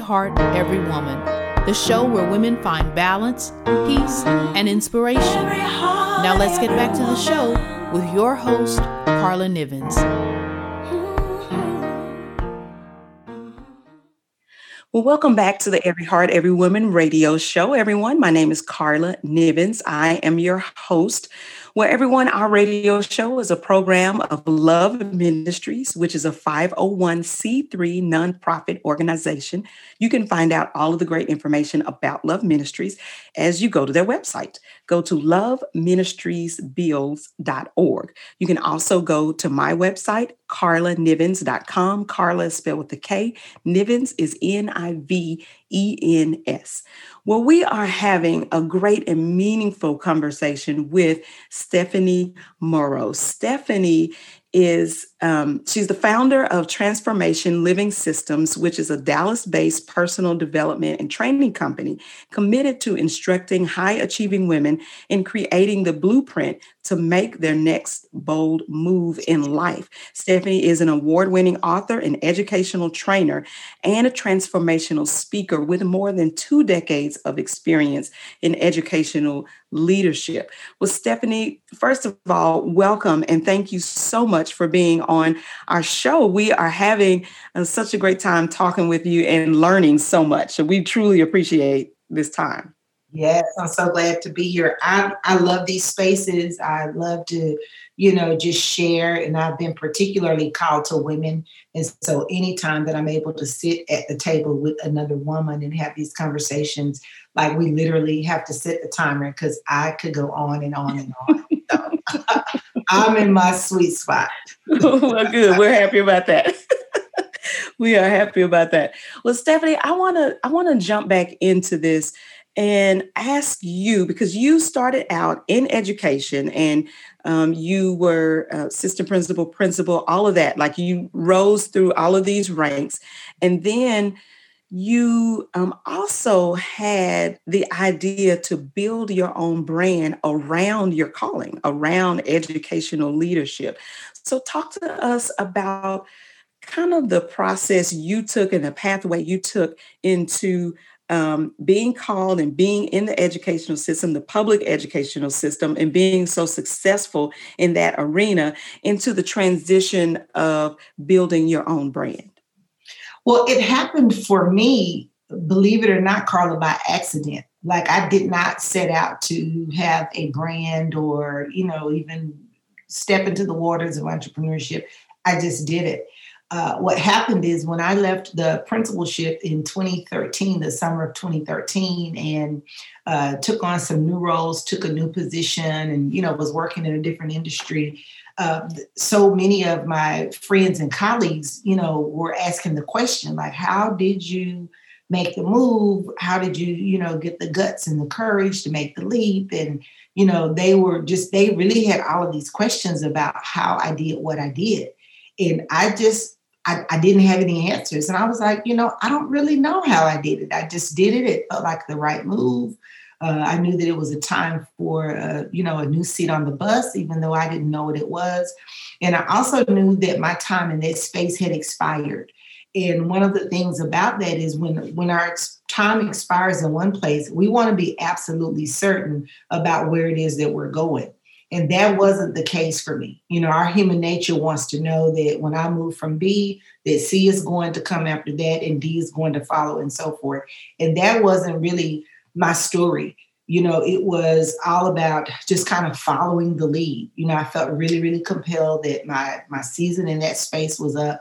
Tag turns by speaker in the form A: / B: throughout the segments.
A: Heart, Every Woman, the show where women find balance, peace, and inspiration. Now let's get back to the show with your host, Karla Nivens.
B: Well, welcome back to the Every Heart, Every Woman radio show, everyone. My name is Karla Nivens. I am your host. Well, everyone, our radio show is a program of Love Ministries, which is a 501c3 nonprofit organization. You can find out all of the great information about Love Ministries as you go to their website. Go to loveministriesbills.org. You can also go to my website, karlanivens.com. Karla is spelled with a K. Nivens is N I V E N S. Well, we are having a great and meaningful conversation with Stefani Morrow. Stefani is um, she's the founder of Transformation Living Systems, which is a Dallas based personal development and training company committed to instructing high achieving women in creating the blueprint to make their next bold move in life. Stefani is an award winning author, an educational trainer, and a transformational speaker with more than two decades of experience in educational leadership. Well, Stefani, first of all, welcome and thank you so much for being on our show. We are having uh, such a great time talking with you and learning so much. So we truly appreciate this time.
C: Yes, I'm so glad to be here. I, I love these spaces. I love to, you know, just share. And I've been particularly called to women. And so anytime that I'm able to sit at the table with another woman and have these conversations, like we literally have to set the timer because I could go on and on and on. So, I'm in my sweet spot.
B: well, good. We're happy about that. we are happy about that. Well, Stefani, I want to I want to jump back into this and ask you because you started out in education and um, you were assistant principal, principal, all of that. Like you rose through all of these ranks, and then you um, also had the idea to build your own brand around your calling, around educational leadership. So, talk to us about kind of the process you took and the pathway you took into um, being called and being in the educational system, the public educational system, and being so successful in that arena into the transition of building your own brand.
C: Well, it happened for me, believe it or not, Karla, by accident. Like I did not set out to have a brand or, you know, even step into the waters of entrepreneurship. I just did it. Uh, what happened is when I left the principalship in 2013, the summer of 2013, and uh, took on some new roles, took a new position, and you know was working in a different industry uh, so many of my friends and colleagues, you know, were asking the question like, how did you make the move? How did you, you know, get the guts and the courage to make the leap? And, you know, they were just, they really had all of these questions about how I did what I did. And I just, I, I didn't have any answers. And I was like, you know, I don't really know how I did it. I just did it. It felt like the right move. Uh, I knew that it was a time for, uh, you know, a new seat on the bus, even though I didn't know what it was. And I also knew that my time in that space had expired. And one of the things about that is when when our time expires in one place, we want to be absolutely certain about where it is that we're going. And that wasn't the case for me. You know, our human nature wants to know that when I move from B, that C is going to come after that and D is going to follow and so forth. And that wasn't really my story. You know, it was all about just kind of following the lead. You know, I felt really, really compelled that my my season in that space was up,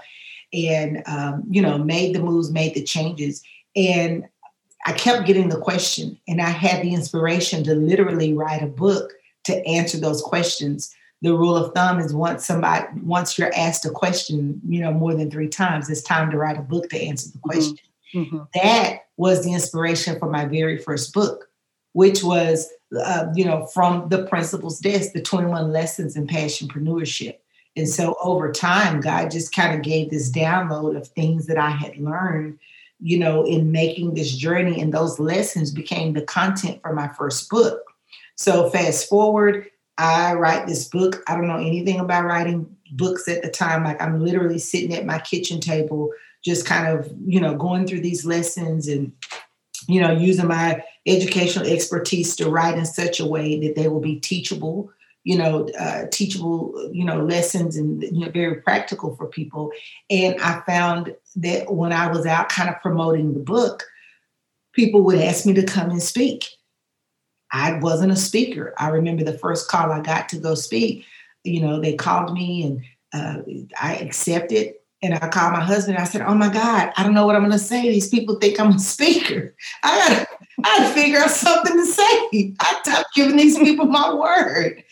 C: and um, you know, made the moves, made the changes, and I kept getting the question, and I had the inspiration to literally write a book to answer those questions. The rule of thumb is once somebody once you're asked a question, you know, more than three times, it's time to write a book to answer the mm-hmm. question. Mm-hmm. That was the inspiration for my very first book, which was, uh, you know, from the principal's desk, the 21 lessons in passionpreneurship. And so over time, God just kind of gave this download of things that I had learned, you know, in making this journey. And those lessons became the content for my first book. So fast forward, I write this book. I don't know anything about writing books at the time. Like I'm literally sitting at my kitchen table just kind of, you know, going through these lessons and, you know, using my educational expertise to write in such a way that they will be teachable, you know, uh, teachable, you know, lessons and you know, very practical for people. And I found that when I was out kind of promoting the book, people would ask me to come and speak. I wasn't a speaker. I remember the first call I got to go speak. You know, they called me and uh, I accepted. And I called my husband. I said, "Oh my God, I don't know what I'm going to say. These people think I'm a speaker. I got, I to figure out something to say. I stopped giving these people my word."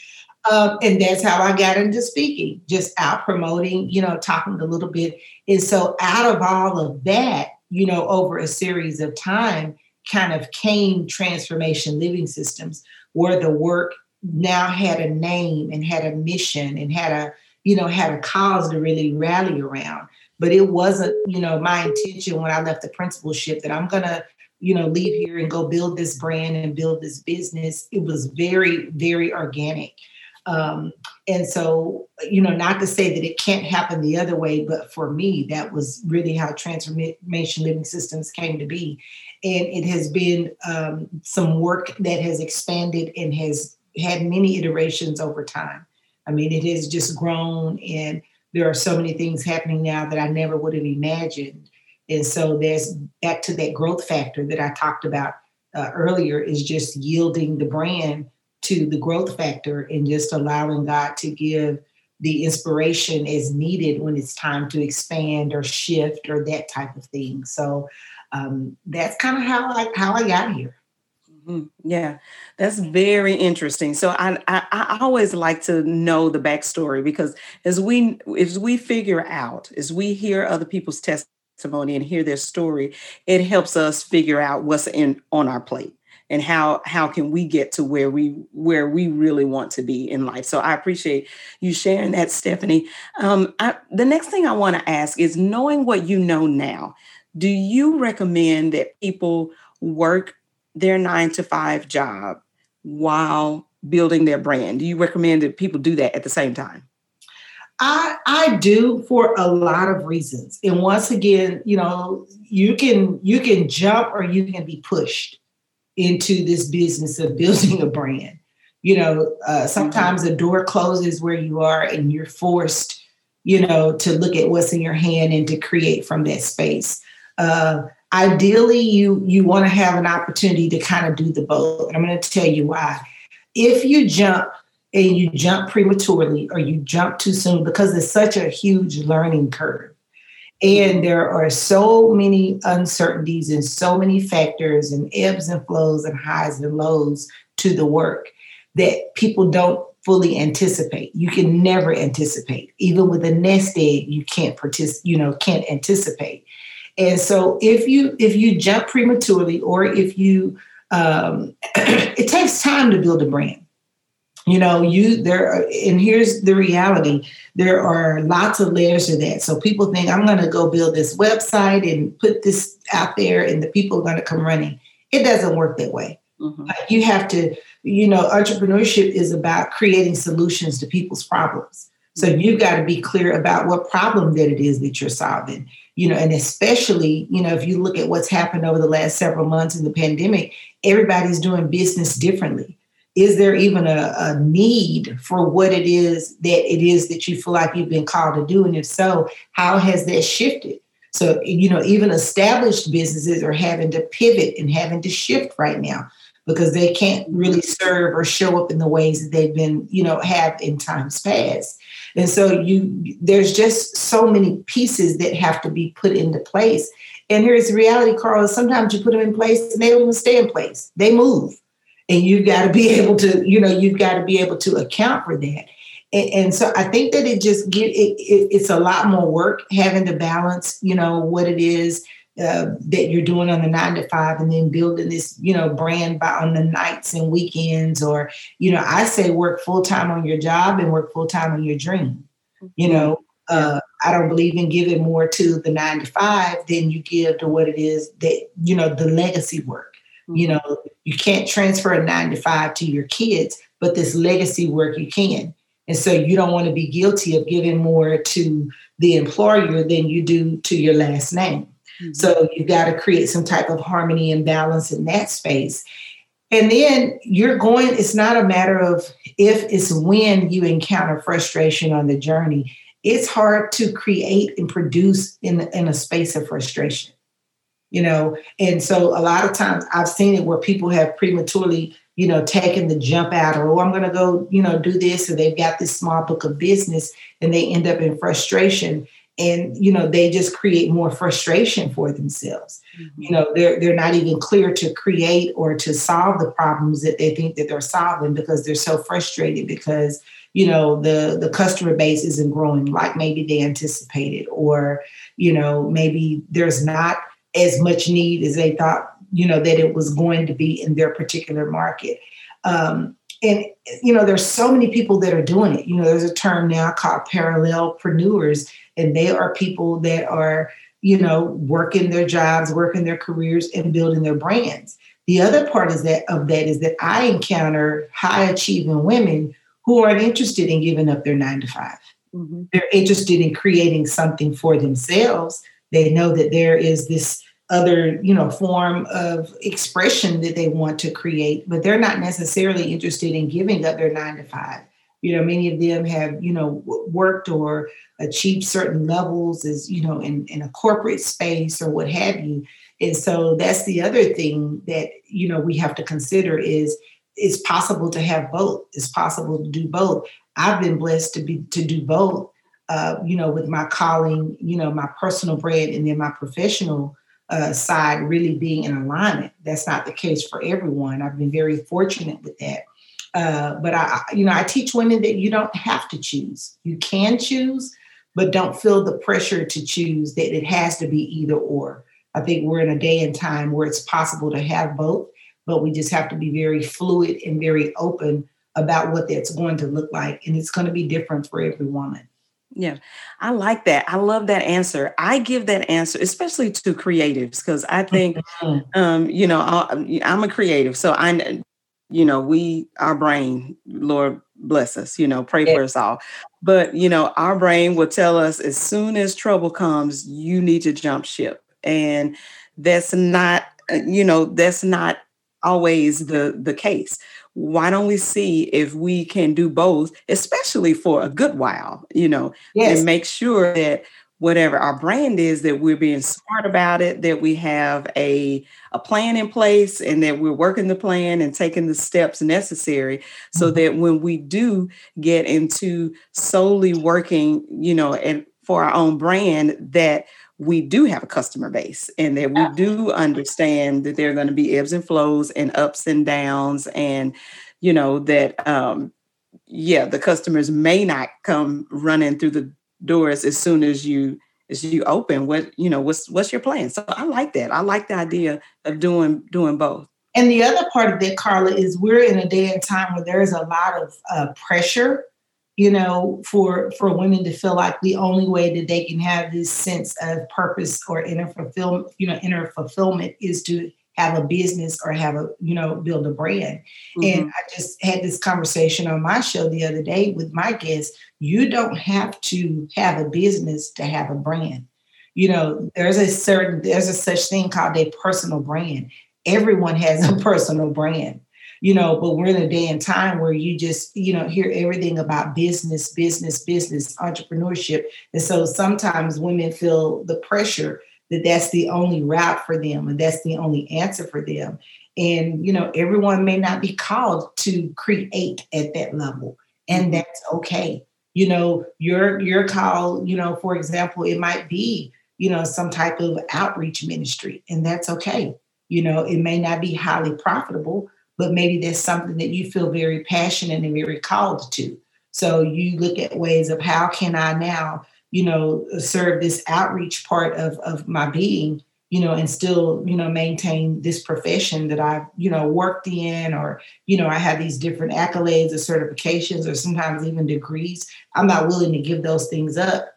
C: Um, and that's how I got into speaking, just out promoting, you know, talking a little bit. And so, out of all of that, you know, over a series of time, kind of came transformation living systems, where the work now had a name and had a mission and had a you know, had a cause to really rally around. But it wasn't, you know, my intention when I left the principalship that I'm gonna, you know, leave here and go build this brand and build this business. It was very, very organic. Um, and so, you know, not to say that it can't happen the other way, but for me, that was really how transformation living systems came to be. And it has been um, some work that has expanded and has had many iterations over time. I mean, it has just grown, and there are so many things happening now that I never would have imagined. And so there's back to that growth factor that I talked about uh, earlier is just yielding the brand to the growth factor and just allowing God to give the inspiration as needed when it's time to expand or shift or that type of thing. So um, that's kind of how I how I got here.
B: Mm-hmm. Yeah, that's very interesting. So I, I, I always like to know the backstory because as we as we figure out as we hear other people's testimony and hear their story, it helps us figure out what's in on our plate and how how can we get to where we where we really want to be in life. So I appreciate you sharing that, Stefani. Um, I, the next thing I want to ask is knowing what you know now. Do you recommend that people work their nine to five job while building their brand? Do you recommend that people do that at the same time?
C: I I do for a lot of reasons. And once again, you know, you can you can jump or you can be pushed into this business of building a brand. You know, uh, sometimes a door closes where you are and you're forced, you know, to look at what's in your hand and to create from that space. Uh, ideally you you want to have an opportunity to kind of do the both and i'm going to tell you why if you jump and you jump prematurely or you jump too soon because it's such a huge learning curve and there are so many uncertainties and so many factors and ebbs and flows and highs and lows to the work that people don't fully anticipate. You can never anticipate. Even with a nest egg, you can't participate, you know, can't anticipate. And so if you if you jump prematurely or if you um, it takes time to build a brand. You know, you there are, and here's the reality. There are lots of layers to that. So people think I'm going to go build this website and put this out there and the people are going to come running. It doesn't work that way. Mm-hmm. You have to, you know, entrepreneurship is about creating solutions to people's problems. So you've got to be clear about what problem that it is that you're solving you know, and especially, you know, if you look at what's happened over the last several months in the pandemic, everybody's doing business differently. Is there even a, a need for what it is that it is that you feel like you've been called to do? And if so, how has that shifted? So, you know, even established businesses are having to pivot and having to shift right now because they can't really serve or show up in the ways that they've been, you know, have in times past. And so you there's just so many pieces that have to be put into place. And here's the reality, Carl, sometimes you put them in place and they don't stay in place. They move. And you've got to be able to, you know, you've got to be able to account for that. And, and so I think that it just get it, it, it's a lot more work having to balance, you know, what it is uh, that you're doing on the nine to five and then building this you know brand by on the nights and weekends or you know i say work full-time on your job and work full-time on your dream you know? Uh, i don't believe in giving more to the nine to five than you give to what it is that you know the legacy work. You mm-hmm. know you can't transfer a nine to five to your kids but this legacy work you can. And so you don't want to be guilty of giving more to the employer than you do to your last name. Mm-hmm. So you've got to create some type of harmony and balance in that space. And then you're going, it's not a matter of if, it's when you encounter frustration on the journey. It's hard to create and produce in, in a space of frustration, you know? And so a lot of times I've seen it where people have prematurely, you know, taken the jump out or, oh, I'm going to go, you know, do this, or they've got this small book of business and they end up in frustration and you know they just create more frustration for themselves mm-hmm. you know they're they're not even clear to create or to solve the problems that they think that they're solving because they're so frustrated because you know the the customer base isn't growing like maybe they anticipated or you know maybe there's not as much need as they thought you know that it was going to be in their particular market um, and you know there's so many people that are doing it. You know there's a term now called parallelpreneurs and they are people that are you know working their jobs working their careers and building their brands. The other part is that of that is that i encounter high achieving women who aren't interested in giving up their nine to 5 mm-hmm. they're interested in creating something for themselves. They know that there is this other you know form of expression that they want to create but they're not necessarily interested in giving up their nine to five. You know many of them have you know worked or achieved certain levels as you know in, in a corporate space or what have you. And so that's the other thing that you know we have to consider is it's possible to have both. It's possible to do both. I've been blessed to be to do both uh, you know with my calling you know my personal brand and then my professional uh, side really being in alignment that's not the case for everyone i've been very fortunate with that uh, but I, you know, I teach women that you don't have to choose. You can choose, but don't feel the pressure to choose that it has to be either or. I think we're in a day and time where it's possible to have both, but we just have to be very fluid and very open about what that's going to look like. And it's going to be different for every woman.
B: Yeah, I like that. I love that answer. I give that answer, especially to creatives, because I think, mm-hmm. um, you know, I, I'm a creative, so I you know, we, our brain, Lord bless us, you know, pray yeah. for us all. But, you know, our brain will tell us as soon as trouble comes, you need to jump ship. And that's not, uh, you know, that's not always the the case. Why don't we see if we can do both, especially for a good while, you know, yes. and make sure that whatever our brand is that we're being smart about it that we have a, a plan in place and that we're working the plan and taking the steps necessary so mm-hmm. that when we do get into solely working you know and for our own brand that we do have a customer base and that we do understand that there are going to be ebbs and flows and ups and downs and you know that um yeah the customers may not come running through the doors as soon as you as you open. What you know what's what's your plan? So i like that. I like the idea of doing doing both.
C: And the other part of that karla is we're in a day and time where there's a lot of uh, pressure you know for for women to feel like the only way that they can have this sense of purpose or inner fulfillment you know inner fulfillment is to have a business or have a you know build a brand. Mm-hmm. and i just had this conversation on my show the other day with my guests. You don't have to have a business to have a brand. You know there's a certain there's a such thing called a personal brand. Everyone has a personal brand you know but we're in a day and time where you just you know hear everything about business business business entrepreneurship. And so sometimes women feel the pressure that that's the only route for them and that's the only answer for them. And you know everyone may not be called to create at that level and mm-hmm. that's okay. You know your your call you know for example it might be you know some type of outreach ministry and that's okay. You know it may not be highly profitable but maybe there's something that you feel very passionate and very called to so you look at ways of how can i now you know, serve this outreach part of, of my being, you know, and still, you know, maintain this profession that I've, you know, worked in, or, you know, I have these different accolades or certifications or sometimes even degrees. I'm not willing to give those things up.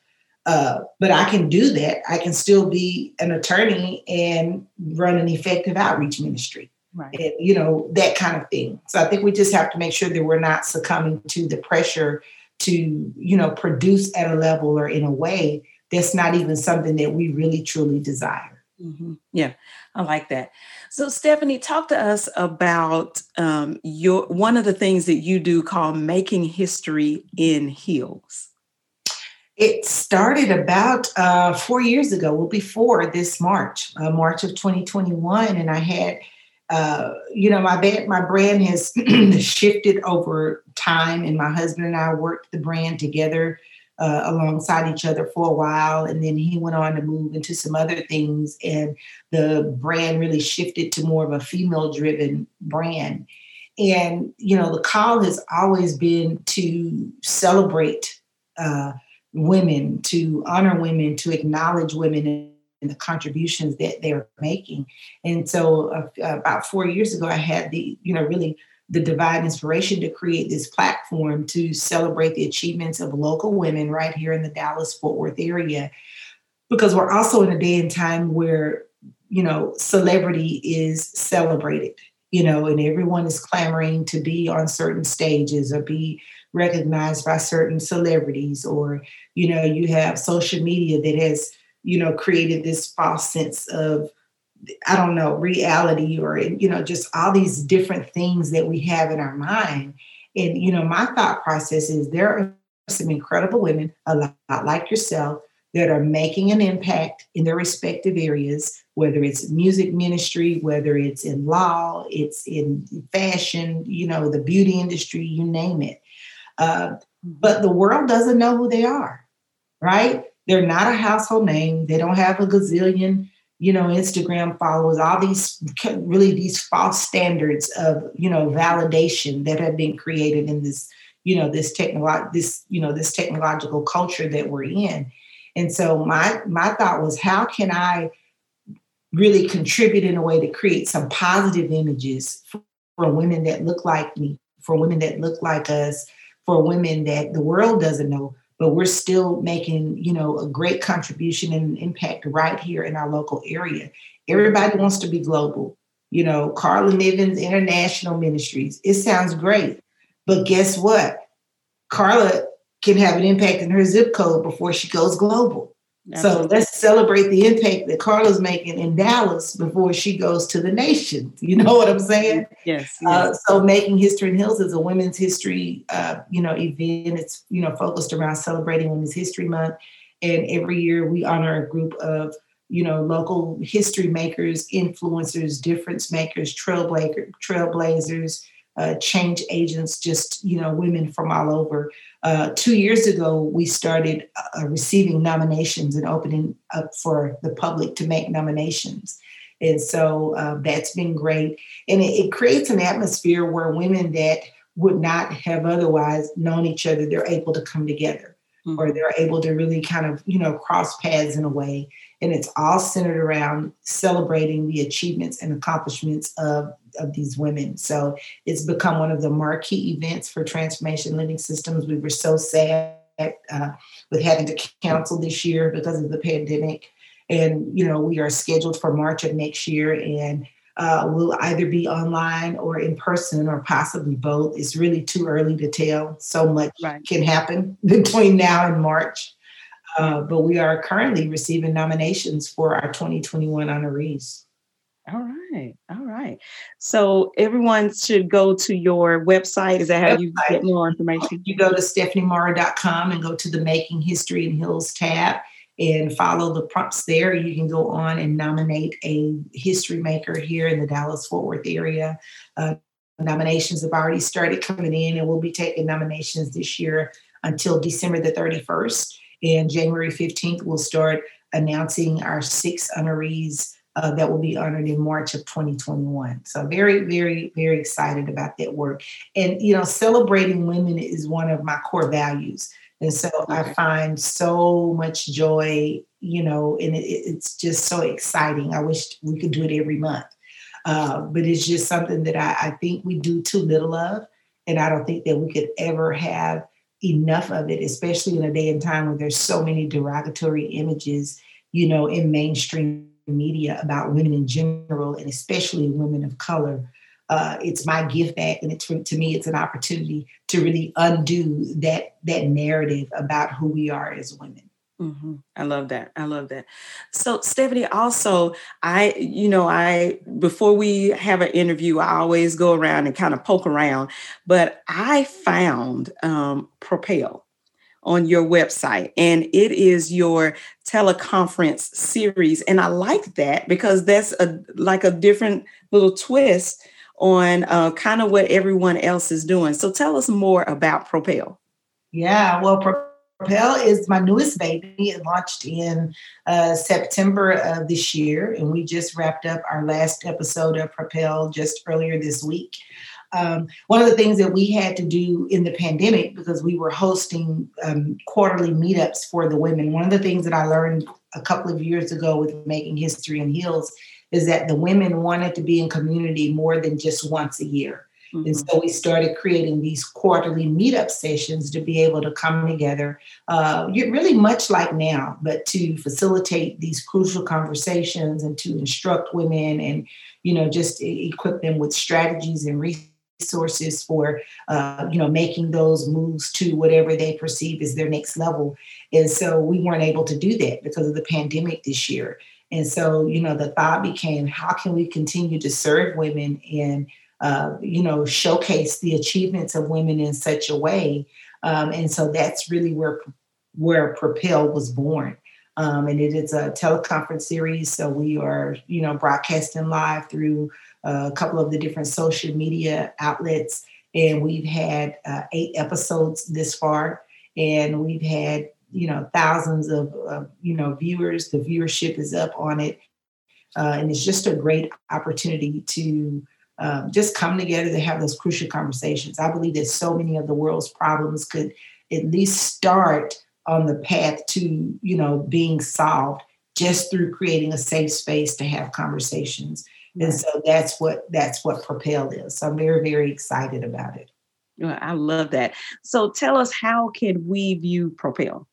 C: Uh, but I can do that. I can still be an attorney and run an effective outreach ministry. Right. And, you know, that kind of thing. So I think we just have to make sure that we're not succumbing to the pressure to you know produce at a level or in a way that's not even something that we really truly desire
B: mm-hmm. yeah i like that so stefani talk to us about um, your one of the things that you do called making history in heels
C: it started about uh, four years ago well before this march uh, march of 2021 and i had uh, you know, my my brand has shifted over time, and my husband and I worked the brand together uh, alongside each other for a while, and then he went on to move into some other things, and the brand really shifted to more of a female-driven brand. And you know, the call has always been to celebrate uh, women, to honor women, to acknowledge women the contributions that they're making. And so, uh, about four years ago, I had the, you know, really the divine inspiration to create this platform to celebrate the achievements of local women right here in the Dallas Fort Worth area. Because we're also in a day and time where, you know, celebrity is celebrated, you know, and everyone is clamoring to be on certain stages or be recognized by certain celebrities, or, you know, you have social media that has you know, created this false sense of, I don't know, reality or, you know, just all these different things that we have in our mind. And, you know, my thought process is there are some incredible women, a lot like yourself, that are making an impact in their respective areas, whether it's music ministry, whether it's in law, it's in fashion, you know, the beauty industry, you name it. Uh, but the world doesn't know who they are, right? They're not a household name. They don't have a gazillion, you know, Instagram followers. All these really these false standards of you know validation that have been created in this you know this technolo- this you know this technological culture that we're in. And so my my thought was, how can I really contribute in a way to create some positive images for, for women that look like me, for women that look like us, for women that the world doesn't know, but we're still making you know a great contribution and impact right here in our local area. Everybody wants to be global you know karla nivens international ministries. It sounds great but guess what? Karla can have an impact in her zip code before she goes global Absolutely. So let's celebrate the impact that Karla's making in Dallas before she goes to the nation. You know what I'm saying?
B: Yes.
C: yes. Uh, so making history in Heels is a women's history, uh, you know, event. It's you know focused around celebrating Women's History Month, and every year we honor a group of you know local history makers, influencers, difference makers, trailblazer, trailblazers, uh, change agents, just you know women from all over. Uh, two years ago, we started uh, receiving nominations and opening up for the public to make nominations. And so uh, that's been great. And it, it, creates an atmosphere where women that would not have otherwise known each other, they're able to come together mm-hmm. or they're able to really kind of, you know, cross paths in a way. And it's all centered around celebrating the achievements and accomplishments of of these women. So it's become one of the marquee events for Transformation Living Systems. We were so sad uh, with having to cancel this year because of the pandemic. And, you know, we are scheduled for March of next year and uh, will either be online or in person or possibly both. It's really too early to tell. So much right. can happen between now and March. Uh, but we are currently receiving nominations for our 2021 honorees.
B: All right. All right. So everyone should go to your website. Is that how you get more information?
C: You go to stefanimorrow.com and go to the Making History in Heels tab and follow the prompts there. You can go on and nominate a history maker here in the Dallas Fort Worth area. Uh, nominations have already started coming in, and we'll be taking nominations this year until December the 31st. And January 15th, we'll start announcing our six honorees uh, that will be honored in March of 2021. So very, very, very excited about that work. And you know, celebrating women is one of my core values. And so I find so much joy, you know, and it, it's just so exciting. I wish we could do it every month. Uh, but it's just something that I, I think we do too little of. And I don't think that we could ever have enough of it, especially in a day and time where there's so many derogatory images, you know, in mainstream media about women in general and especially women of color. uh, it's my gift back, and it's to me, it's an opportunity to really undo that that narrative about who we are as women.
B: Mm-hmm. I love that. I love that. So, Stefani, also, I, you know, I, before we have an interview, I always go around and kind of poke around, but I found um, Propel on your website and it is your teleconference series. And I like that because that's a like a different little twist on uh, kind of what everyone else is doing. So, tell us more about Propel.
C: Yeah, well, Propel Propel is my newest baby. It launched in uh, September of this year, and we just wrapped up our last episode of Propel just earlier this week. Um, one of the things that we had to do in the pandemic, because we were hosting um, quarterly meetups for the women, one of the things that I learned a couple of years ago with Making History in Heels is that the women wanted to be in community more than just once a year. Mm-hmm. And so we started creating these quarterly meetup sessions to be able to come together, uh, really much like now, but to facilitate these crucial conversations and to instruct women and, you know, just equip them with strategies and resources for, uh, you know, making those moves to whatever they perceive as their next level. And so we weren't able to do that because of the pandemic this year. And so, you know, the thought became, how can we continue to serve women and uh, you know, showcase the achievements of women in such a way. Um, and so that's really where where Propel was born. Um, and it is a teleconference series, so we are, you know, broadcasting live through uh, a couple of the different social media outlets, and we've had uh, eight episodes this far, and we've had, you know, thousands of, uh, you know, viewers. The viewership is up on it, uh, and it's just a great opportunity to um, just come together to have those crucial conversations. I believe that so many of the world's problems could at least start on the path to, you know, being solved just through creating a safe space to have conversations. Right. And so that's what that's what Propel is. So I'm very, very excited about it.
B: I love that. So tell us how can we view Propel?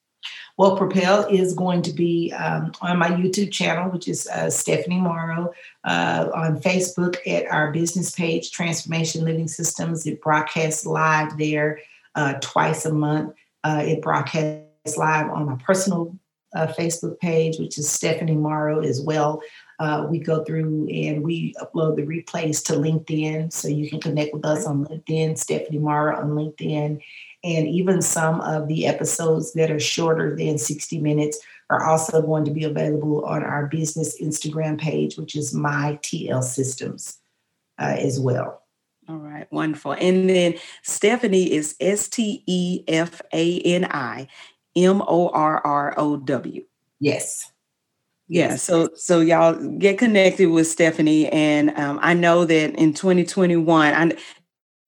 C: Well, Propel is going to be um, on my YouTube channel, which is uh, Stefani Morrow, uh, on Facebook at our business page, Transformation Living Systems. It broadcasts live there uh, twice a month. Uh, it broadcasts live on my personal uh, Facebook page, which is Stefani Morrow as well. Uh, we go through and we upload the replays to LinkedIn. So you can connect with us on LinkedIn, Stefani Morrow on LinkedIn. And even some of the episodes that are shorter than 60 minutes are also going to be available on our business Instagram page, which is My TL Systems uh, as well.
B: All right, wonderful. And then Stefani is S T E F A N I M O R R O W.
C: Yes.
B: Yeah, so so y'all get connected with Stefani, and um, I know that in 2021, I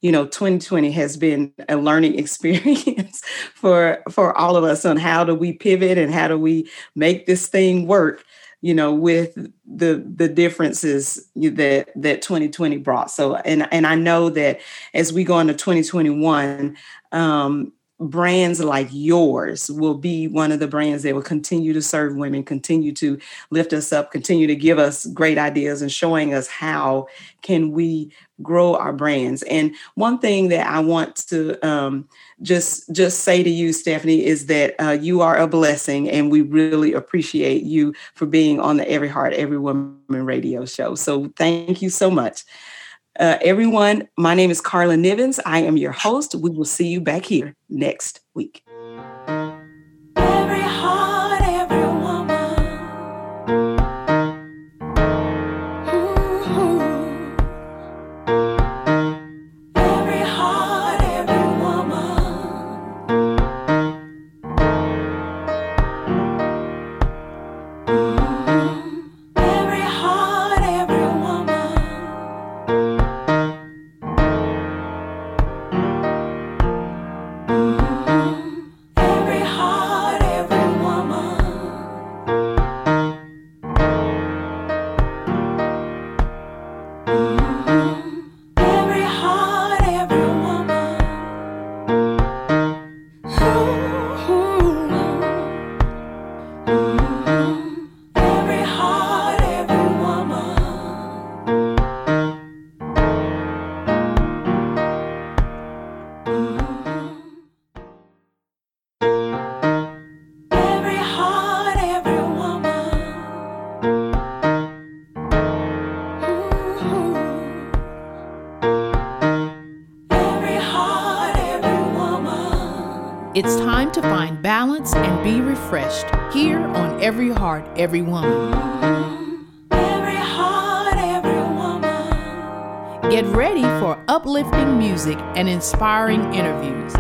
B: you know 2020 has been a learning experience for for all of us on how do we pivot and how do we make this thing work you know with the the differences that that 2020 brought. So and and i know that as we go into 2021 um brands like yours will be one of the brands that will continue to serve women, continue to lift us up, continue to give us great ideas and showing us how can we grow our brands. And one thing that I want to um, just just say to you, Stefani, is that uh, you are a blessing, and we really appreciate you for being on the Every Heart, Every Woman radio show. So thank you so much. Uh, everyone, my name is Karla Nivens. I am your host. We will see you back here next week.
A: heart, every woman.
D: Every heart, every woman.
A: Get ready for uplifting music and inspiring interviews.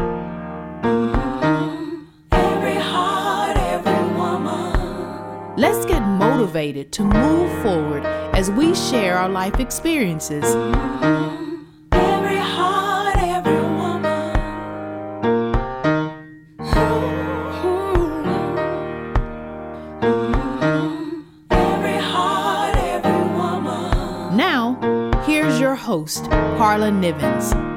D: Every heart, every woman.
A: Let's get motivated to move forward as we share our life experiences. Nivens.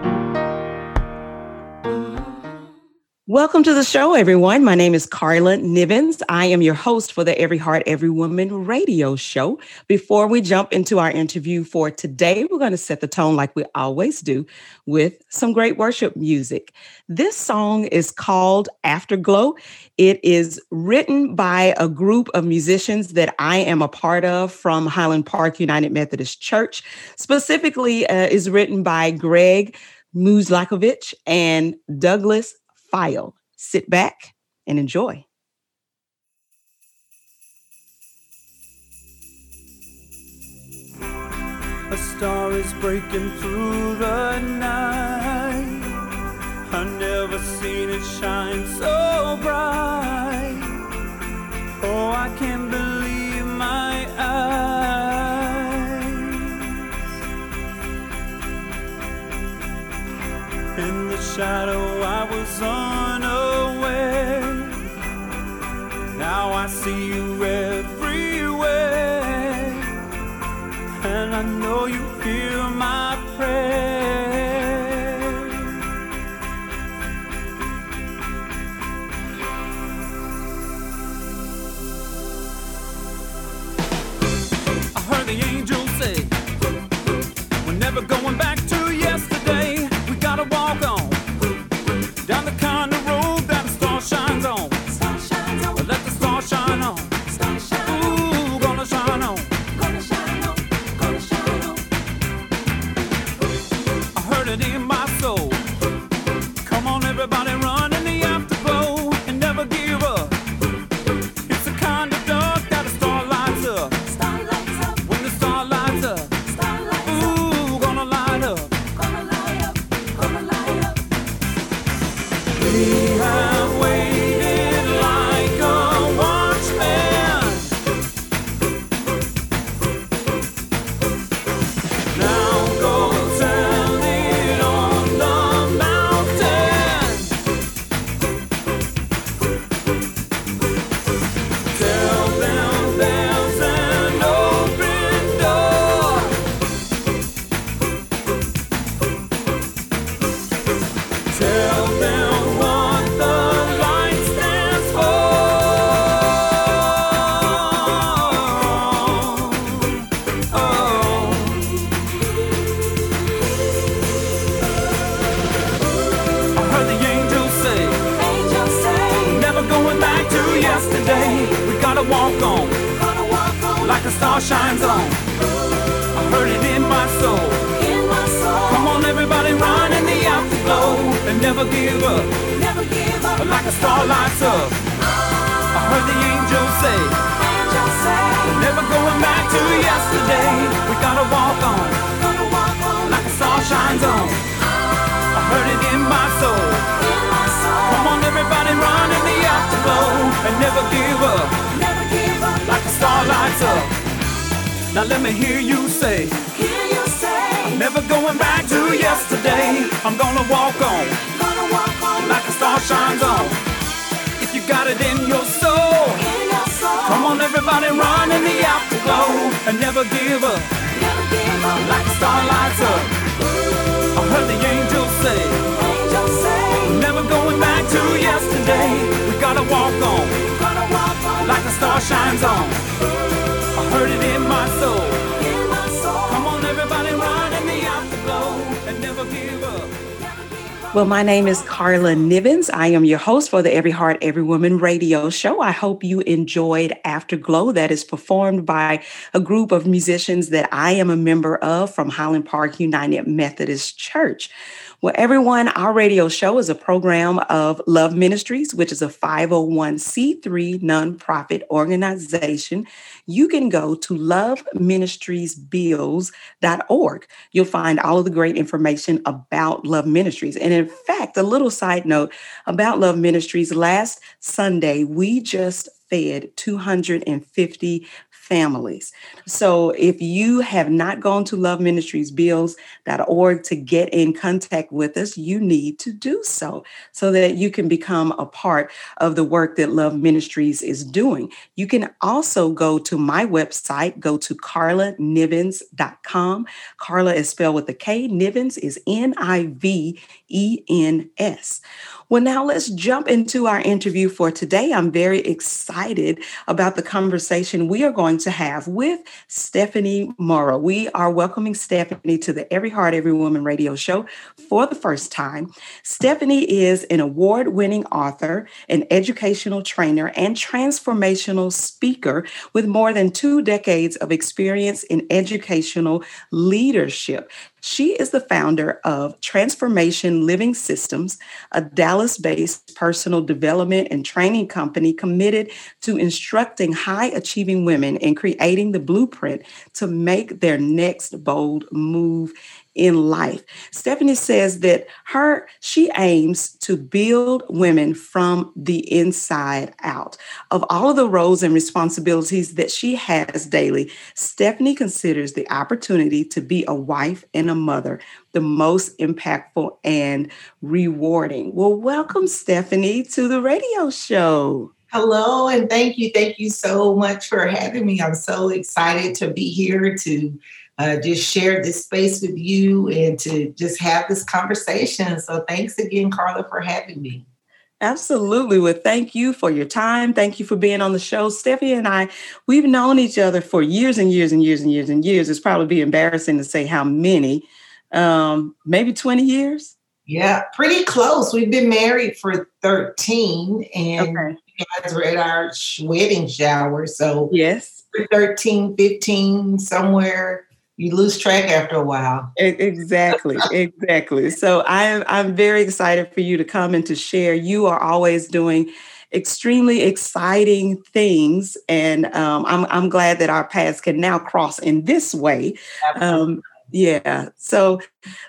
B: Welcome to the show, everyone. My name is Karla Nivens. I am your host for the Every Heart, Every Woman radio show. Before we jump into our interview for today, we're going to set the tone like we always do with some great worship music. This song is called Afterglow. It is written by a group of musicians that I am a part of from Highland Park United Methodist Church. Specifically, uh, is written by Greg Muzlakovich and Douglas file. Sit back and enjoy.
E: A star is breaking through the night. I've never seen it shine so bright. Oh, I can't believe my eyes. In the shadow unaware. Now I see you everywhere, and I know you hear my prayer. I heard it. In my soul. Come on, everybody, ride in the afterglow and never give up.
B: Well, my name is Karla Nivens. I am your host for the Every Heart, Every Woman radio show. I hope you enjoyed Afterglow, that is performed by a group of musicians that I am a member of from Highland Park United Methodist Church. Well, everyone, our radio show is a program of Love Ministries, which is a 501c3 nonprofit organization. You can go to loveministriesbills.org. You'll find all of the great information about Love Ministries. And in fact, a little side note about Love Ministries last Sunday, we just fed 250 families. So if you have not gone to Love Ministries Bills.org to get in contact with us, you need to do so so that you can become a part of the work that Love Ministries is doing. You can also go to my website, go to karlanivens.com. Karla is spelled with a K, Nivens is N I V E N S. Well, now let's jump into our interview for today. I'm very excited about the conversation we are going to have with Stefani Morrow. We are welcoming Stefani to the Every Heart, Every Woman radio show for the first time. Stefani is an award winning author, an educational trainer, and transformational speaker with more than two decades of experience in educational leadership. She is the founder of Transformation Living Systems, a Dallas based personal development and training company committed to instructing high achieving women and creating the blueprint to make their next bold move in life. Stefani says that her she aims to build women from the inside out. Of all of the roles and responsibilities that she has daily, Stefani considers the opportunity to be a wife and a mother the most impactful and rewarding. Well, welcome Stefani to the radio show.
C: Hello, and thank you. Thank you so much for having me. I'm so excited to be here to uh, just share this space with you and to just have this conversation. So thanks again, Karla, for having me.
B: Absolutely. Well, thank you for your time. Thank you for being on the show. Stefani and I, we've known each other for years and years and years and years and years. It's probably be embarrassing to say how many, um, maybe 20 years.
C: Yeah, pretty close. We've been married for 13 and
B: Okay.
C: you guys were at our wedding shower. So
B: Yes.
C: 13, 15, somewhere. You lose track after a while.
B: Exactly, exactly. So I'm I'm very excited for you to come and to share. You are always doing extremely exciting things, and um, I'm I'm glad that our paths can now cross in this way. Um, yeah. So,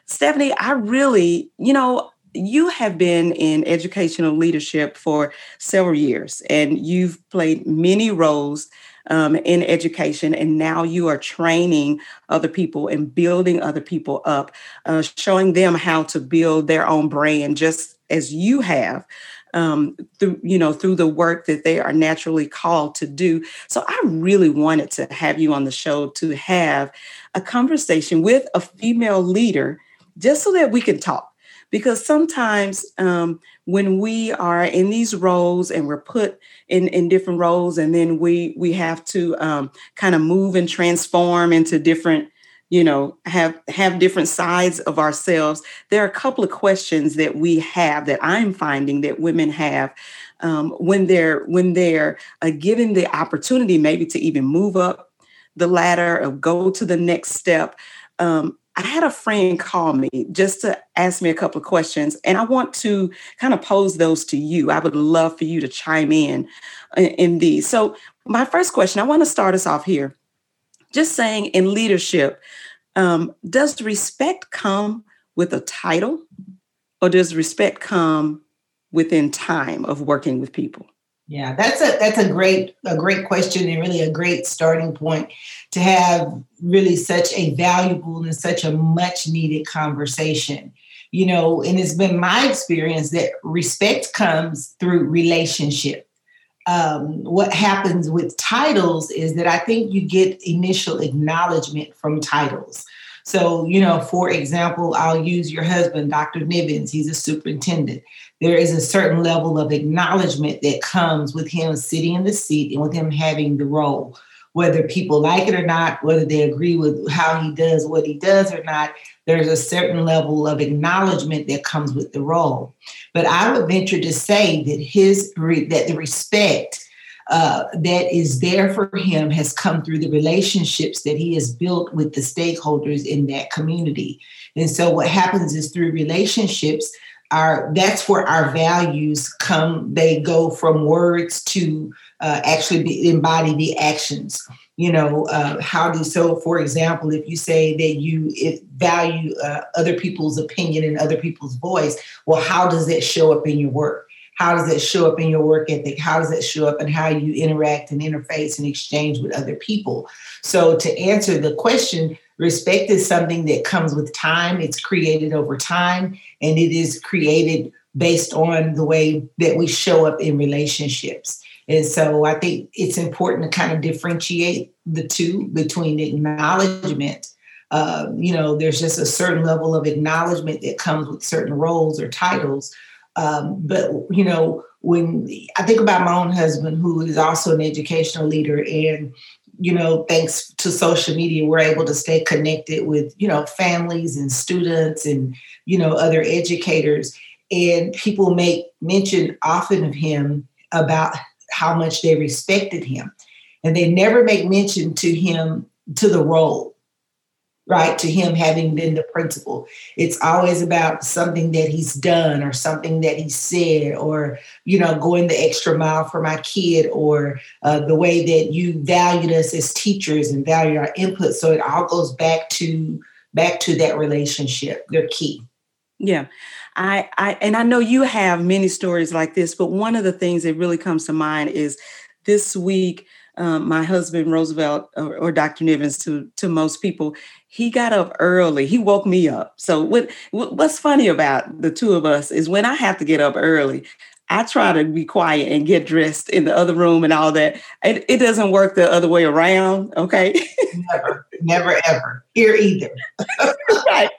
B: Stefani, I really, you know, you have been in educational leadership for several years, and you've played many roles um, in education, and now you are training other people and building other people up, uh, showing them how to build their own brand, just as you have um, through you know through the work that they are naturally called to do. So I really wanted to have you on the show to have a conversation with a female leader, just so that we can talk. Because sometimes um, when we are in these roles and we're put in, in different roles, and then we we have to um, kind of move and transform into different you know have have different sides of ourselves there are a couple of questions that we have that i'm finding that women have um, when they're when they're uh, given the opportunity maybe to even move up the ladder or go to the next step um, i had a friend call me just to ask me a couple of questions and i want to kind of pose those to you. I would love for you to chime in in, in these. So my first question i want to start us off here. Just saying in leadership, um, does respect come with a title or does respect come within time of working with people?
C: Yeah, that's a that's a great a great question and really a great starting point to have really such a valuable and such a much needed conversation. You know, and it's been my experience that respect comes through relationship. Um, what happens with titles is that I think you get initial acknowledgement from titles. So, you know, for example, I'll use your husband, Dr. Nivens, he's a superintendent there is a certain level of acknowledgement that comes with him sitting in the seat and with him having the role. whether people like it or not, whether they agree with how he does what he does or not, there's a certain level of acknowledgement that comes with the role. But I would venture to say that his that the respect uh, that is there for him has come through the relationships that he has built with the stakeholders in that community. And so what happens is through relationships, our that's where our values come. They go from words to uh, actually be, embody the actions. You know uh, how do so for example if you say that you value uh, other people's opinion and other people's voice well how does that show up in your work? How does it show up in your work ethic? How does it show up in how you interact and interface and exchange with other people? So to answer the question respect is something that comes with time it's created over time and it is created based on the way that we show up in relationships and so I think it's important to kind of differentiate the two between acknowledgement. Uh, you know, there's just a certain level of acknowledgement that comes with certain roles or titles. Um, but, you know, when I think about my own husband, who is also an educational leader, and, you know, thanks to social media, we're able to stay connected with, you know, families and students and, you know, other educators. And people make mention often of him about how much they respected him. And they never make mention to him to the role, right? To him having been the principal. It's always about something that he's done or something that he said or, you know, going the extra mile for my kid or uh, the way that you valued us as teachers and value our input. So it all goes back to back to that relationship. They're key.
B: Yeah. I, I and I know you have many stories like this, but one of the things that really comes to mind is this week. Um, my husband Roosevelt or, or, Dr. Nivens to to most people, he got up early. He woke me up. So what what's funny about the two of us is when I have to get up early, I try to be quiet and get dressed in the other room and all that. It, it doesn't work the other way around. Okay.
C: never, never, ever. Here either.
B: right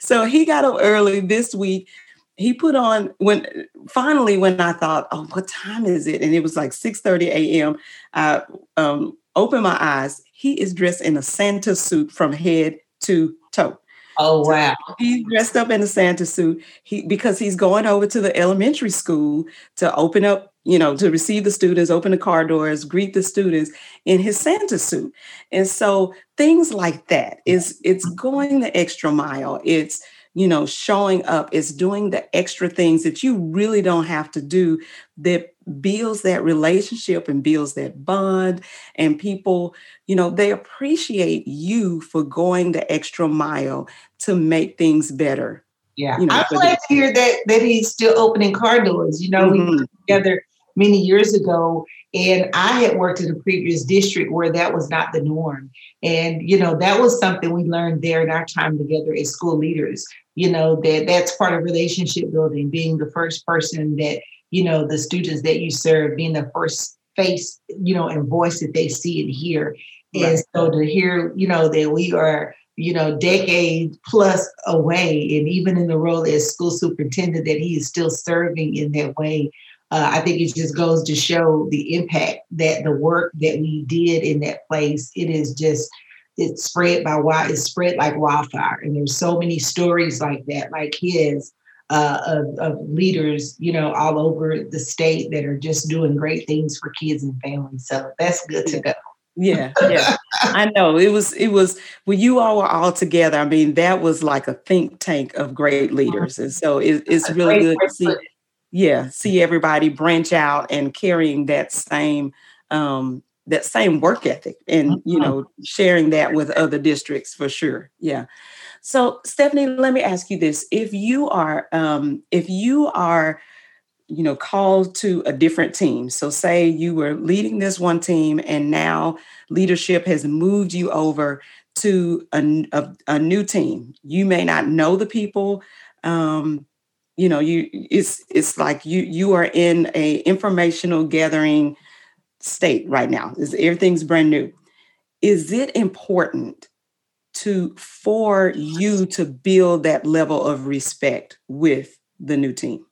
B: so he got up early this week. He put on when finally when I thought, oh, what time is it? And it was like 6 30 a.m. I um, opened my eyes. He is dressed in a Santa suit from head to toe.
C: Oh wow.
B: So he's dressed up in a Santa suit. He because he's going over to the elementary school to open up, you know, to receive the students, open the car doors, greet the students in his Santa suit. And so things like that is it's going the extra mile. It's you know, showing up, it's doing the extra things that you really don't have to do that builds that relationship and builds that bond. And people, you know, they appreciate you for going the extra mile to make things better.
C: Yeah. You know, I'm glad to hear that that he's still opening car doors. You know, mm-hmm. we worked together many years ago and I had worked in a previous district where that was not the norm. And, you know, that was something we learned there in our time together as school leaders you know that that's part of relationship building being the first person that you know the students that you serve being the first face you know and voice that they see and hear right. and so to hear you know that we are you know decade plus away and even in the role as school superintendent that he is still serving in that way uh, i think it just goes to show the impact that the work that we did in that place it is just it's spread by why it's spread like wildfire. And there's so many stories like that, like his, uh, of, of, leaders, you know, all over the state that are just doing great things for kids and families. So that's good to go.
B: Yeah, yeah. I know. It was it was when you all were all together, I mean, that was like a think tank of great leaders. And so it, it's really good to see yeah, see everybody branch out and carrying that same um that same work ethic and you uh-huh. know sharing that with other districts for sure yeah so stefani let me ask you this if you are um, if you are you know called to a different team so say you were leading this one team and now leadership has moved you over to a, a, a new team you may not know the people um, you know you it's it's like you you are in a informational gathering state right now. Is everything's brand new. Is it important to for you to build that level of respect with the new team?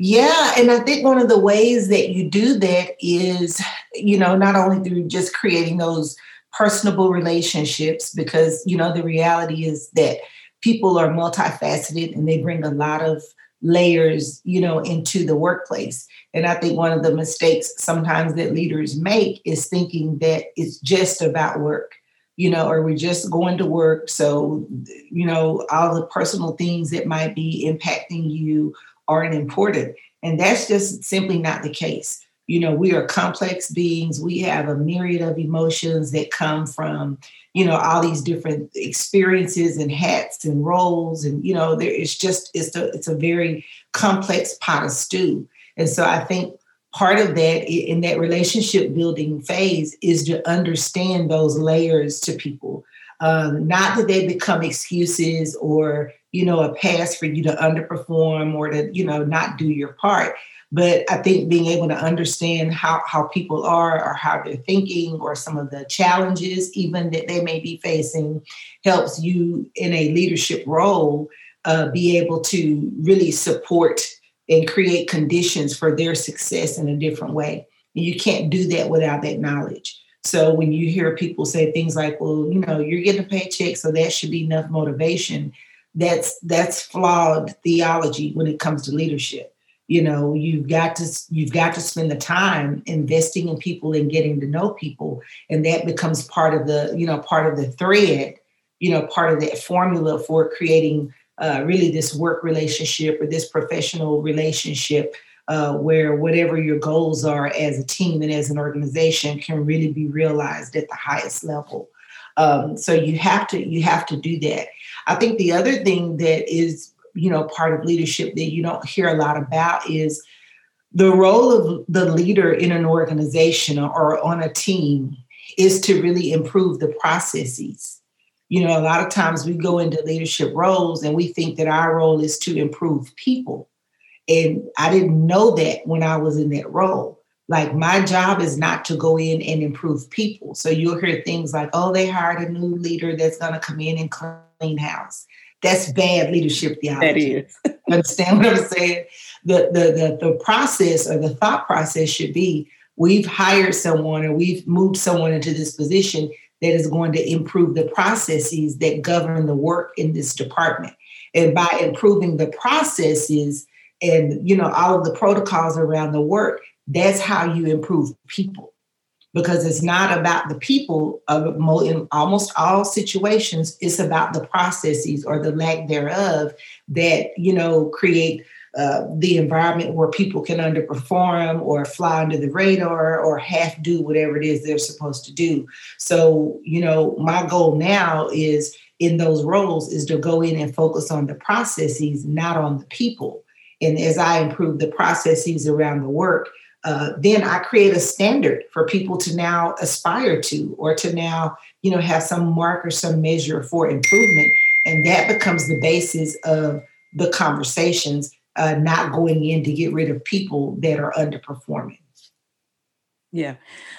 C: Yeah, and I think one of the ways that you do that is, you know, not only through just creating those personable relationships, because, you know, the reality is that people are multifaceted and they bring a lot of layers, you know, into the workplace. And I think one of the mistakes sometimes that leaders make is thinking that it's just about work, you know, or we're just going to work. So, you know, all the personal things that might be impacting you aren't important. And that's just simply not the case. You know, we are complex beings. We have a myriad of emotions that come from, you know, all these different experiences and hats and roles. And, you know, there it's just it's a it's a very complex pot of stew. And so I think part of that in that relationship building phase is to understand those layers to people. Um, not that they become excuses or you know a pass for you to underperform or to you know not do your part. But i think being able to understand how how people are or how they're thinking or some of the challenges even that they may be facing helps you in a leadership role uh, be able to really support and create conditions for their success in a different way. And you can't do that without that knowledge so when you hear people say things like well you know you're getting a paycheck so that should be enough motivation that's that's flawed theology when it comes to leadership. You know you've got to you've got to spend the time investing in people and getting to know people and that becomes part of the you know part of the thread you know part of that formula for creating uh, really this work relationship or this professional relationship uh, where whatever your goals are as a team and as an organization can really be realized at the highest level um, so you have to you have to do that I think the other thing that is, you know, part of leadership that you don't hear a lot about is the role of the leader in an organization or on a team is to really improve the processes. You know, a lot of times we go into leadership roles and we think that our role is to improve people. And I didn't know that when I was in that role. Like my job is not to go in and improve people. So you'll hear things like, oh, they hired a new leader that's going to come in and clean house. That's bad leadership theology.
B: That is.
C: Understand what I'm saying? The, the, the, the process or the thought process should be we've hired someone or we've moved someone into this position that is going to improve the processes that govern the work in this department. And by improving the processes and you know all of the protocols around the work, that's how you improve people. Because it's not about the people of in almost all situations it's about the processes or the lack thereof that you know create uh, the environment where people can underperform or fly under the radar or half do whatever it is they're supposed to do. So you know my goal now is in those roles is to go in and focus on the processes not on the people and as i improve the processes around the work uh, then I create a standard for people to now aspire to or to now, you know, have some mark or some measure for improvement. And that becomes the basis of the conversations, uh, not going in to get rid of people that are underperforming.
B: Yeah.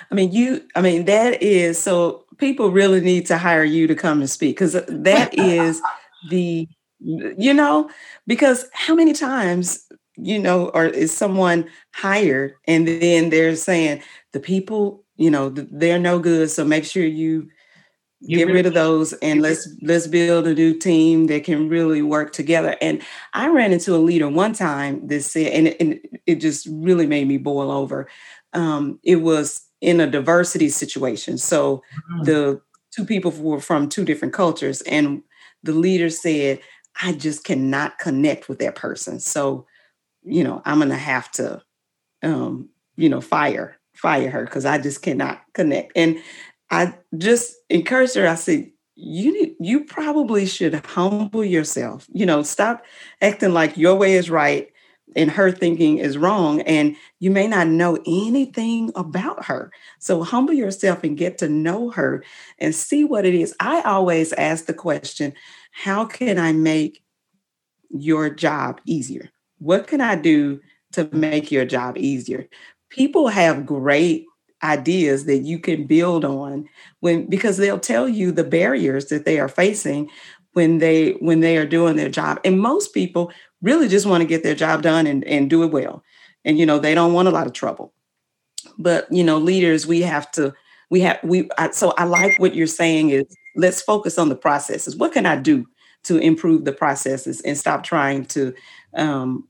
B: I mean, you, I mean, that is so people really need to hire you to come and speak because that is the, you know, because how many times you know, or is someone hired and then they're saying the people, you know, they're no good. So make sure you get rid of those and let's let's build a new team that can really work together. And I ran into a leader one time that said, and it, and it just really made me boil over. Um, it was in a diversity situation. So mm-hmm. the two people were from two different cultures, and the leader said, I just cannot connect with that person. So you know, I'm gonna have to, um, you know, fire fire her because I just cannot connect. And I just encouraged her. I said, you need, you probably should humble yourself. You know, stop acting like your way is right and her thinking is wrong and you may not know anything about her so humble yourself and get to know her and see what it is i always ask the question how can i make your job easier what can I do to make your job easier? People have great ideas that you can build on when because they'll tell you the barriers that they are facing when they when they are doing their job and most people really just want to get their job done and, and do it well. And, you know, they don't want a lot of trouble. But, you know, leaders, we have to, we have, we, I, so I like what you're saying is let's focus on the processes. What can I do to improve the processes and stop trying to um,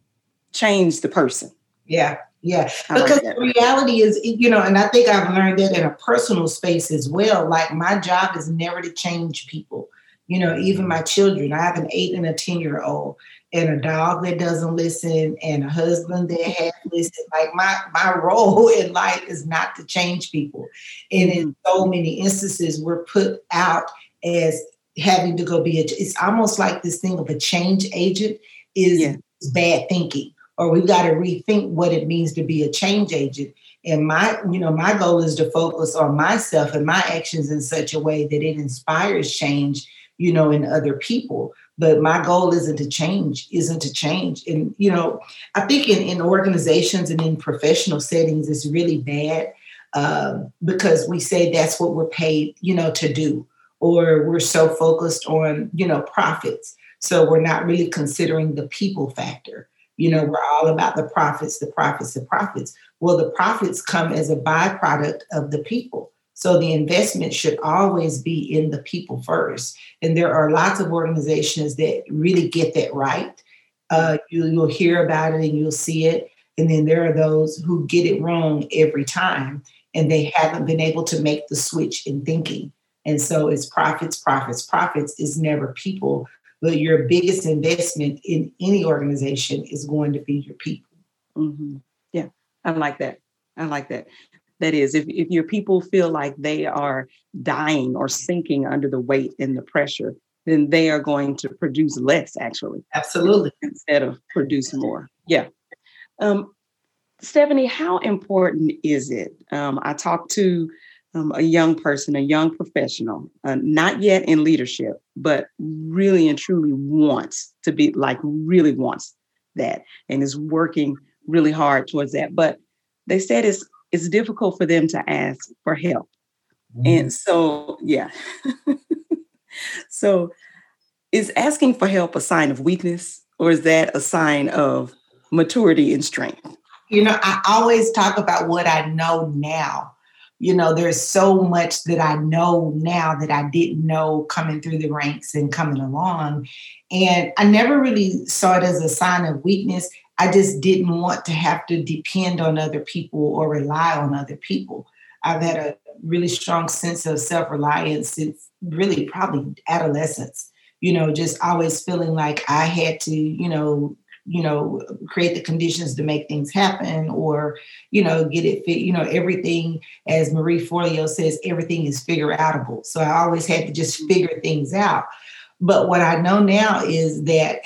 B: change the person?
C: Yeah, yeah.
B: I
C: Because
B: that.
C: the reality is, you know, and I think I've learned that in a personal space as well. Like my job is never to change people. You know, even my children. I have an eight and a 10 year old and a dog that doesn't listen and a husband that has listen. Like my my role in life is not to change people. And in mm-hmm. so many instances, we're put out as having to go be a it's almost like this thing of a change agent is
B: Yeah.
C: is bad thinking or we've got to rethink what it means to be a change agent and my you know my goal is to focus on myself and my actions in such a way that it inspires change you know in other people but my goal isn't to change isn't to change. And you know i think in, in organizations and in professional settings it's really bad um, because we say that's what we're paid you know to do or we're so focused on you know profits. So we're not really considering the people factor. You know we're all about the profits the profits the profits. Well the profits come as a byproduct of the people so the investment should always be in the people first and there are lots of organizations that really get that right uh, you, you'll hear about it and you'll see it and then there are those who get it wrong every time and they haven't been able to make the switch in thinking and so it's profits, profits, profits is never people. But your biggest investment in any organization is going to be your people.
B: hmm Yeah, I like that. I like that. That is, if, if your people feel like they are dying or sinking under the weight and the pressure, then they are going to produce less actually
C: Absolutely.
B: instead of produce more. Yeah. Um, Stefani, how important is it? Um, I talked to um, a young person, a young professional, uh, not yet in leadership, but really and truly wants to be like, really wants that and is working really hard towards that. But they said it's it's difficult for them to ask for help. And mm-hmm. so, yeah. so is asking for help a sign of weakness or is that a sign of maturity and strength?
C: You know, I always talk about what I know now. You know, there's so much that I know now that I didn't know coming through the ranks and coming along. And I never really saw it as a sign of weakness. I just didn't want to have to depend on other people or rely on other people. I've had a really strong sense of self reliance since really probably adolescence. You know, just always feeling like I had to, you know, you know, create the conditions to make things happen or, you know, get it fit, you know, everything, as Marie Forleo says, everything is figure outable. So I always had to just mm-hmm. figure things out. But what I know now is that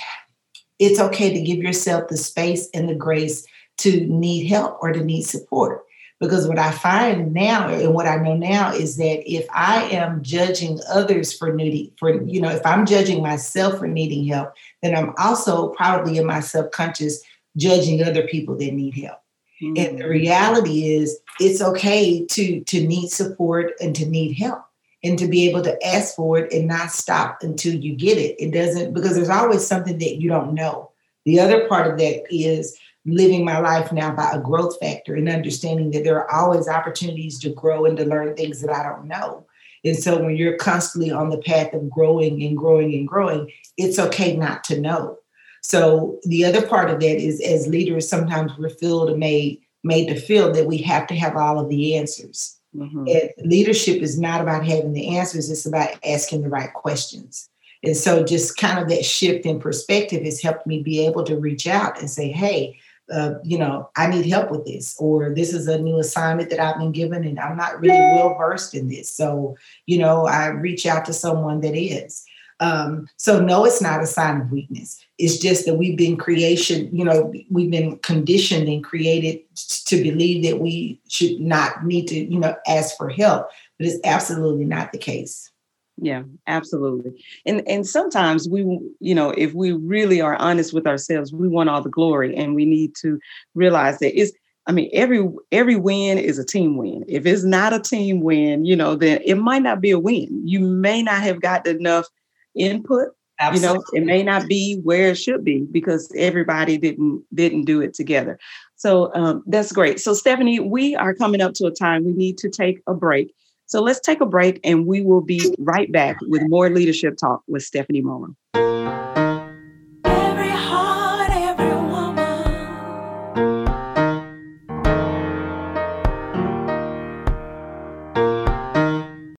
C: it's okay to give yourself the space and the grace to need help or to need support. Because what I find now and what I know now is that if I am judging others for needing, for, you know, if I'm judging myself for needing help, then I'm also probably in my subconscious judging other people that need help. And the mm. reality is it's okay to to need support and to need help and to be able to ask for it and not stop until you get it. It doesn't because there's always something that you don't know. The other part of that is living my life now by a growth factor and understanding that there are always opportunities to grow and to learn things that I don't know. And so when you're constantly on the path of growing and growing and growing, it's okay not to know. So the other part of that is as leaders, sometimes we're filled and made made to feel that we have to have all of the answers.
B: Mhm.
C: And leadership is not about having the answers, it's about asking the right questions. And so, just kind of that shift in perspective has helped me be able to reach out and say, hey, uh, you know, I need help with this, or this is a new assignment that I've been given and I'm not really well versed in this. So, you know, I reach out to someone that is. Um, so, no, it's not a sign of weakness. It's just that we've been creation, you know, we've been conditioned and created to believe that we should not need to, you know, ask for help. But it's absolutely not the case.
B: Yeah, absolutely. And and sometimes we, you know, if we really are honest with ourselves, we want all the glory, and we need to realize that it's. I mean, every every win is a team win. If it's not a team win, you know, then it might not be a win. You may not have got enough input
C: Absolutely.
B: you know it may not be where it should be because everybody didn't didn't do it together. So um, that's great. So stefani we are coming up to a time we need to take a break. So let's take a break and we will be right back with more leadership talk with stefani mullen